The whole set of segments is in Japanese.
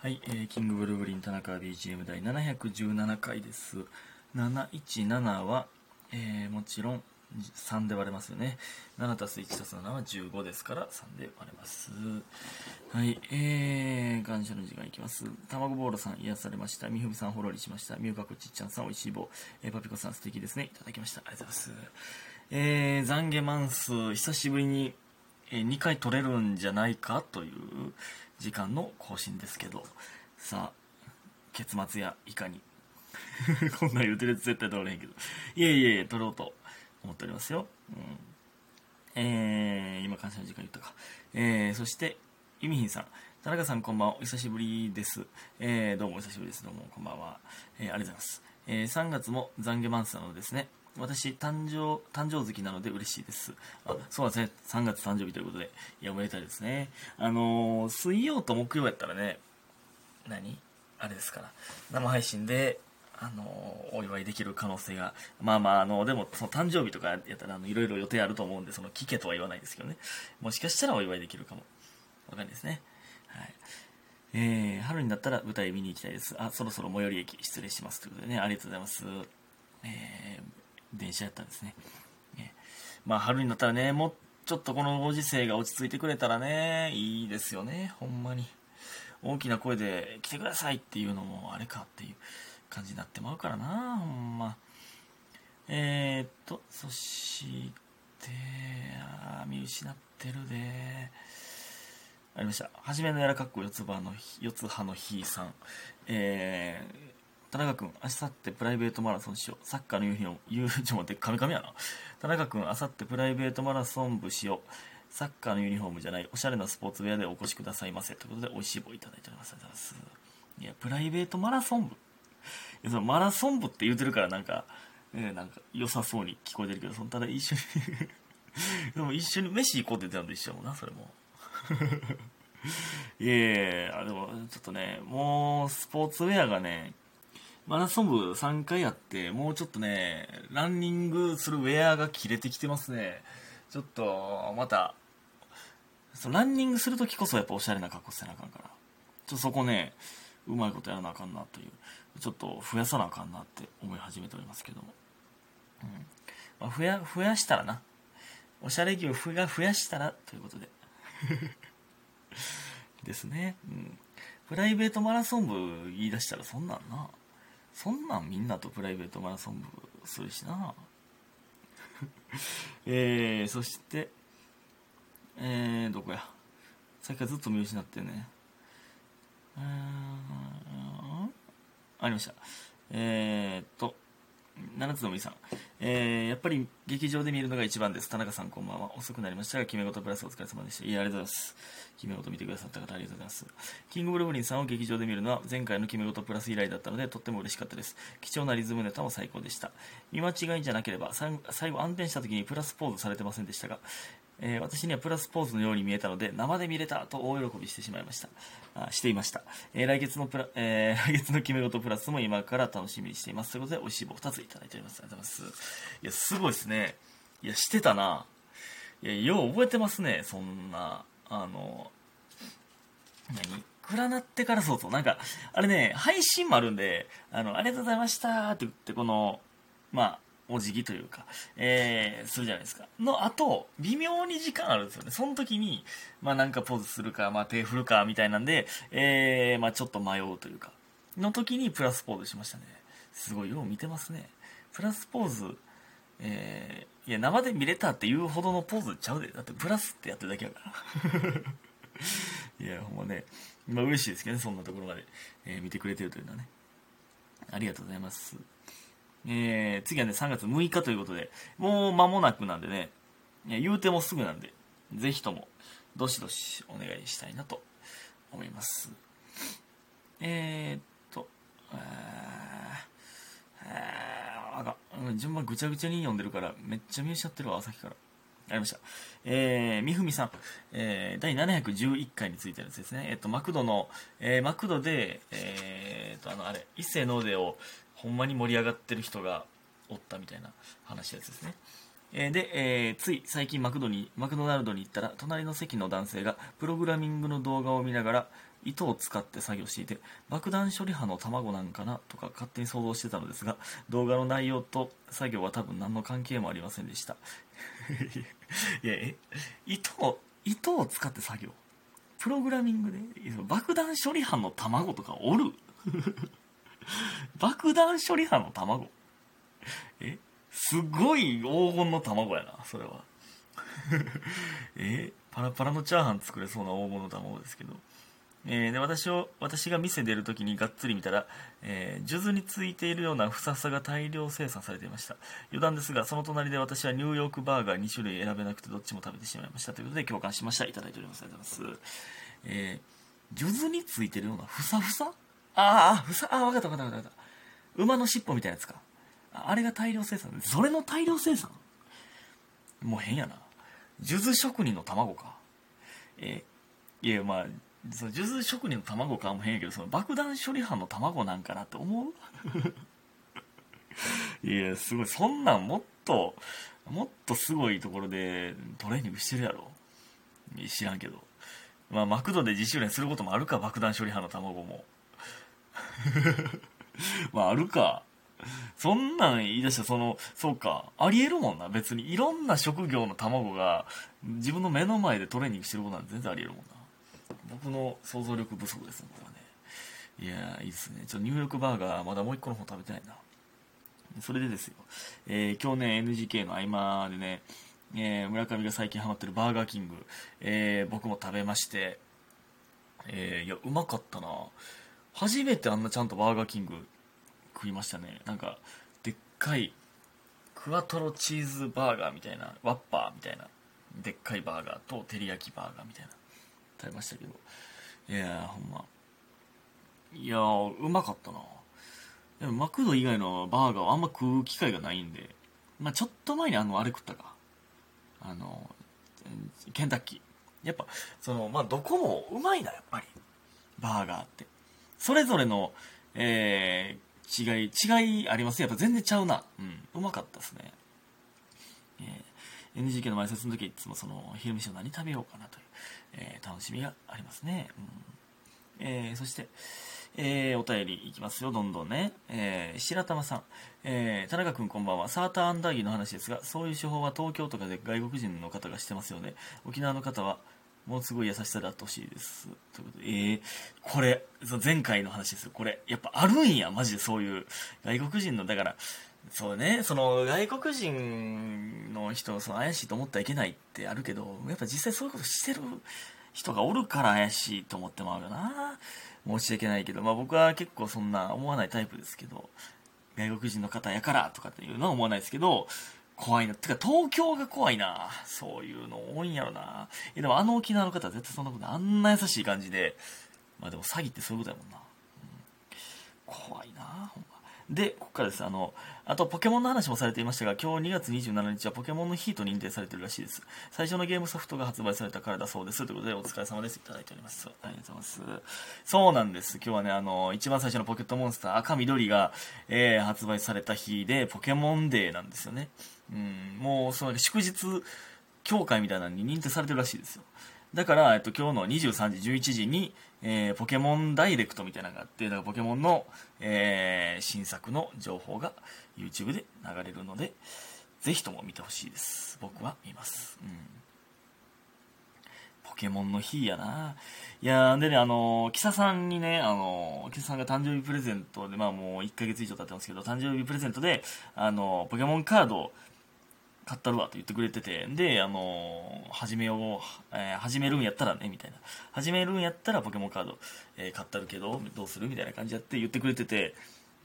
はい、えーキングブルーブリン田中 BGM 第717回です。717は、えーもちろん3で割れますよね。7たす1たす7は15ですから3で割れます。はい、えー、感謝の時間いきます。たまごボーロさん癒されました。みふみさんほろりしました。みゆかこちっちゃんさんおいしい棒。えーパピコさん素敵ですね。いただきました。ありがとうございます。えー、懺悔マンス、久しぶりに2回取れるんじゃないかという時間の更新ですけど。さあ結末やいかに。こんな言うてるやつ絶対取れへんけど。いえいえ取ろうと思っておりますよ、うん、えー、今感謝の時間言ったか、えー、そしてゆみひんさん。田中さんこんばんは。お久しぶりです、えー、どうもお久しぶりです。どうもこんばんは、えー、ありがとうございます、えー、3月も懺悔マンスなのですね。私誕生誕生月なので嬉しいです。あそうなんですね。3月誕生日ということで。いやおめでたいですね。あのー水曜と木曜やったらね何？あれですから。生配信であのーお祝いできる可能性が。まあまああのでもその誕生日とかやったらあのいろいろ予定あると思うんでその聞けとは言わないですけどね。もしかしたらお祝いできるかも。わかんないですね。はい。えー、春になったら舞台見に行きたいです。あそろそろ最寄り駅失礼します。ということでね。ありがとうございます。えー電車やったんですね。ねまあ春になったらね、もうちょっとこのご時世が落ち着いてくれたらね、いいですよね、ほんまに。大きな声で来てくださいっていうのもあれかっていう感じになってまうからな、ほんま。えー、っと、そして、あ見失ってるで。ありました。はじめのやらかっこ四つ葉の、四つ葉の日さん。えー、田中君、明後日プライベートマラソンしよう。サッカーの夕日を、夕日もってカミカミやな。田中君、明後日プライベートマラソン部しよう。サッカーのユニフォームじゃない、おしゃれなスポーツウェアでお越しくださいませ。ということで、美味しい棒いただいております。い。や、プライベートマラソン部いやそのマラソン部って言うてるからなんか、ね、なんか良さそうに聞こえてるけど、そのただ一緒に でも一緒に飯行こうって言ってたのと一緒やもんな、それも。いやいやいや、でもちょっとね、もうスポーツウェアがね、マラソン部3回やって、もうちょっとね、ランニングするウェアが切れてきてますね。ちょっと、また、そランニングするときこそやっぱおしゃれな格好せなあかんから、ちょっとそこね、うまいことやらなあかんなという、ちょっと増やさなあかんなって思い始めておりますけども。うん。まあ、増や、増やしたらな。おしゃれ着をふが増やしたらということで。ですね。うん。プライベートマラソン部言い出したらそんなんな。そんなんみんなとプライベートマラソン部するしな。えー、そして、えー、どこや。さっきからずっと見失ってね。ありました。えー、っと、七つのみさん。えー、やっぱり劇場で見るのが一番です。田中さんこんばんは。遅くなりましたが、決め事プラスお疲れ様でした。いや、ありがとうございます。決め事見てくださった方ありがとうございます。キングブルブリンさんを劇場で見るのは前回の決め事プラス以来だったので、とっても嬉しかったです。貴重なリズムネタも最高でした。見間違いじゃなければ、最後最後暗転した時にプラスポーズされてませんでしたが、えー私にはプラスポーズのように見えたので、生で見れたと大喜びしてしまいました。あしていました。えー来月のプラ、えー 来月の決め事プラスも今から楽しみにしています。ということで、美味しい棒2ついただいております。ありがとうございます。いや、すごいですね。いや、してたな。いや、よう覚えてますね、そんな、あの、何？暗なってからそうそう。なんか、あれね、配信もあるんで、あの、ありがとうございましたって言って、この、まあ、お辞儀というか、えー、するじゃないですか。の後、微妙に時間あるんですよね。その時に、まあなんかポーズするか、まあ手振るか、みたいなんで、えー、まあちょっと迷うというか、の時にプラスポーズしましたね。すごい、よう見てますね。プラスポーズ、えー、いや、生で見れたっていうほどのポーズちゃうで。だってプラスってやってるだけやから。いや、ほんまね、まあ嬉しいですけどね、そんなところまで、えー見てくれてるというのはね。ありがとうございます。えー、次はね、3月6日ということで、もう間もなくなんでね、いや言うてもすぐなんで、ぜひとも、どしどしお願いしたいなと思います。えー、っと、え、え、あか順番ぐちゃぐちゃに読んでるから、めっちゃ見失ってるわ、朝日から。ありました。えー、みふみさん、えー、第711回についてのやつですね。えっと、マクドの、えー、マクドで、えー、っと、あの、あれ、一世の腕をほんまに盛り上がってる人がおったみたいな話やつですね。えーで、えーつい最近マクドにマクドナルドに行ったら隣の席の男性がプログラミングの動画を見ながら糸を使って作業していて爆弾処理班の卵なんかなとか勝手に想像してたのですが動画の内容と作業は多分何の関係もありませんでした。いやえ糸を糸を使って作業？プログラミングで？爆弾処理班の卵とかおる？爆弾処理班の卵。え？すごい黄金の卵やなそれは。え？パラパラのチャーハン作れそうな黄金の卵ですけど。えー、で私を私が店出るときにがっつり見たら、えー、数珠についているようなふさふさが大量生産されていました。余談ですがその隣で私はニューヨークバーガー2種類選べなくてどっちも食べてしまいました。ということで共感しました。いただいております。ありがとうございます。えー、数珠についてるようなふさふさああふさあ分かった分かった分かった馬の尻尾みたいなやつか。あれが大量生産それの大量生産？もう変やな。数珠職人の卵か。えー、いやまあ数珠職人の卵かも変やけどその爆弾処理班の卵なんかなって思う？いやすごい。そんなんもっともっとすごいところでトレーニングしてるやろ。知らんけど。まあマクドで自主練することもあるか爆弾処理班の卵も。まああるか。そんなん言い出したらそのそうか。ありえるもんな。別に。いろんな職業の卵が自分の目の前でトレーニングしてることなんて全然ありえるもんな。僕の想像力不足ですねこれはね。いやいいですね。ちょっとニューヨークバーガーまだもう一個の方食べてないな。それでですよ、えー、今日ね NGK の合間でね、えー、村上が最近ハマってるバーガーキング、えー、僕も食べまして、えー、いやうまかったな。初めてあんなちゃんとバーガーキング食いましたね。なんかでっかいクワトロチーズバーガーみたいなワッパーみたいなでっかいバーガーと照り焼きバーガーみたいな食べましたけど。いやほんま。いやうまかったな。でもマクド以外のバーガーはあんま食う機会がないんで。まあちょっと前にあのあれ食ったか。あのケンタッキー。やっぱそのまあどこもうまいなやっぱり。バーガーって。それぞれのえー、違い違いありますやっぱ全然ちゃうなうんうまかったですねえー、NGK の前説の時いつもその昼飯を何食べようかなというえー、楽しみがありますね。うんえー、そして、えー、お便りいきますよ、どんどんね。えー、白玉さん。えー、田中君こんばんは。サーターアンダーギーの話ですが、そういう手法は東京とかで外国人の方がしてますよね。沖縄の方は、ものすごい優しさであってほしいです。ということで、えー、これ、前回の話ですよ。これ、やっぱあるんや、マジでそういう。外国人の、だから、そうね、その外国人の人その怪しいと思ってはいけないってあるけど、やっぱ実際そういうことしてる人がおるから怪しいと思ってまうよな。申し訳ないけど、まあ僕は結構そんな思わないタイプですけど、外国人の方やからとかっていうのは思わないですけど、怖いな。てか東京が怖いな。そういうの多いんやろな。え、でもあの沖縄の方は絶対そんなことあんな優しい感じで、まあでも詐欺ってそういうことやもんな。うん、怖いな、ほんま。で、ここからです。あの、あと、ポケモンの話もされていましたが、今日2月27日はポケモンの日と認定されてるらしいです。最初のゲームソフトが発売されたからだそうです。ということで、お疲れ様です。いただいております。ありがとうございます。そうなんです。今日はね、あの、一番最初のポケットモンスター赤緑が、えー、発売された日で、ポケモンデーなんですよね。うん、もう、その祝日協会みたいなのに認定されてるらしいですよ。だから、えっと、今日の23時、11時に、えー、ポケモンダイレクトみたいなのがあって、だからポケモンの、えー、新作の情報が YouTube で流れるので、ぜひとも見てほしいです。僕は見ます。うん。ポケモンの日やな。いやでね、あの、キサさんにね、あの、キサさんが誕生日プレゼントで、まあもう1ヶ月以上経ってますけど、誕生日プレゼントで、あの、ポケモンカードを買ったるわって言ってくれてて、で、あのー、始めよう、えー、始めるんやったらね、みたいな。始めるんやったらポケモンカード、えー、買ったるけど、どうするみたいな感じやって言ってくれてて、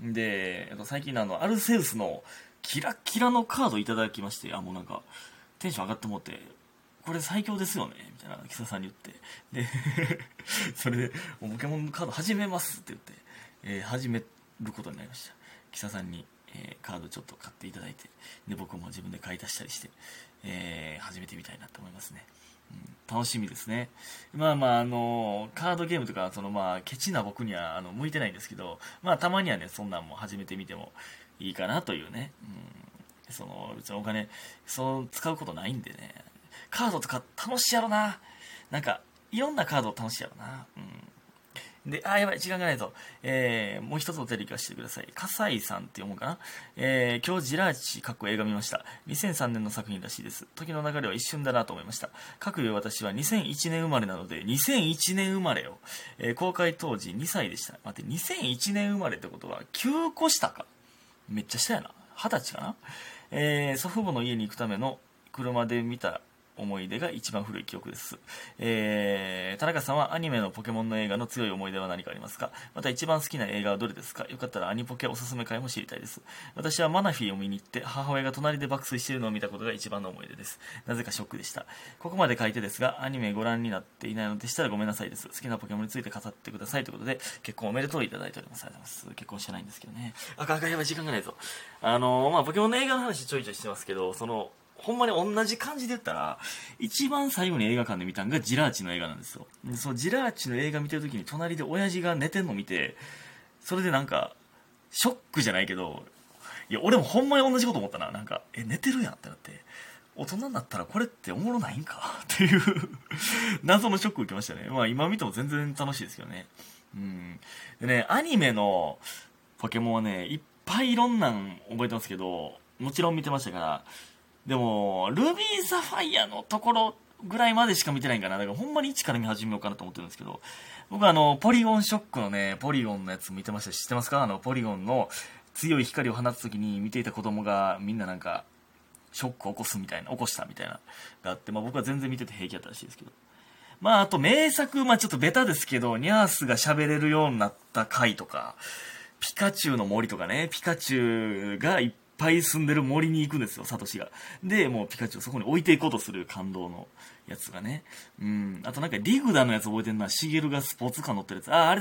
で、最近あの、アルセウスのキラキラのカードいただきまして、あ、もうなんか、テンション上がってもって、これ最強ですよねみたいな、キサさんに言って。で、それで、ポケモンカード始めますって言って、え、始めることになりました。キサさんにえー、カードちょっと買っていただいて、で、僕も自分で買い足したりして、えー、始めてみたいなと思いますね。楽しみですね。まあまあ、あのカードゲームとか、そのまあ、ケチな僕には、あの、向いてないんですけど、まあ、たまにはね、そんなんも始めてみてもいいかなというね。うん、その、別にお金、そう、使うことないんでね。カードとか楽しいやろな。なんか、いろんなカード楽しいやろな。うん。で、あ、やばい、時間がないぞ。えー、もう一つお手理かしてください。笠井さんって読むかなえー、今日ジラーチ、かっこ映画見ました。2003年の作品らしいです。時の流れは一瞬だなと思いました。各いう私は2001年生まれなので、2001年生まれよ。えー、公開当時2歳でした。待って、2001年生まれってことは9個下か？めっちゃ下やな。20歳かな？えー、祖父母の家に行くための車で見た思い出が一番古い記憶です。えー、田中さんはアニメのポケモンの映画の強い思い出は何かありますか？また一番好きな映画はどれですか？よかったらアニポケおすすめ会も知りたいです。私はマナフィーを見に行って母親が隣で爆睡しているのを見たことが一番の思い出です。なぜかショックでした。ここまで書いてですが、アニメご覧になっていないのでしたらごめんなさいです。好きなポケモンについて語ってくださいということで、結婚おめでとういただいております。ありがとうございます。結婚してないんですけどね。あかんかやばい時間がないぞ。あのー、まあ、ポケモンの映画の話ちょいちょいしてますけど、その、ほんまに同じ感じで言ったら、一番最後に映画館で見たのがジラーチの映画なんですよ。でそのジラーチの映画見てる時に隣で親父が寝てんの見て、それでなんか、ショックじゃないけど、いや、俺もほんまに同じこと思ったな。なんか、え、寝てるやんってなって。大人になったらこれっておもろないんか？っていう謎のショック受けましたね。まあ今見ても全然楽しいですけどね。うん。でね、アニメのポケモンはね、いっぱいいろんなん覚えてますけど、もちろん見てましたから、でも、ルビーザファイアのところぐらいまでしか見てないんかな。だからほんまに一から見始めようかなと思ってるんですけど、僕はあの、ポリゴンショックのね、ポリゴンのやつ見てました知ってますか？あの、ポリゴンの強い光を放つ時に見ていた子供がみんななんか、ショックを起こすみたいな、起こしたみたいな、があって、まあ僕は全然見てて平気だったらしいですけど。まああと名作、まあちょっとベタですけど、ニャースが喋れるようになった回とか、ピカチュウの森とかね、ピカチュウがいっぱい住んでる森に行くんですよ、サトシが。で、もうピカチュウそこに置いていこうとする感動のやつがね。うん。あとなんかリグダのやつ覚えてるのは。シゲルがスポーツカー乗ってるやつ。あ、あれ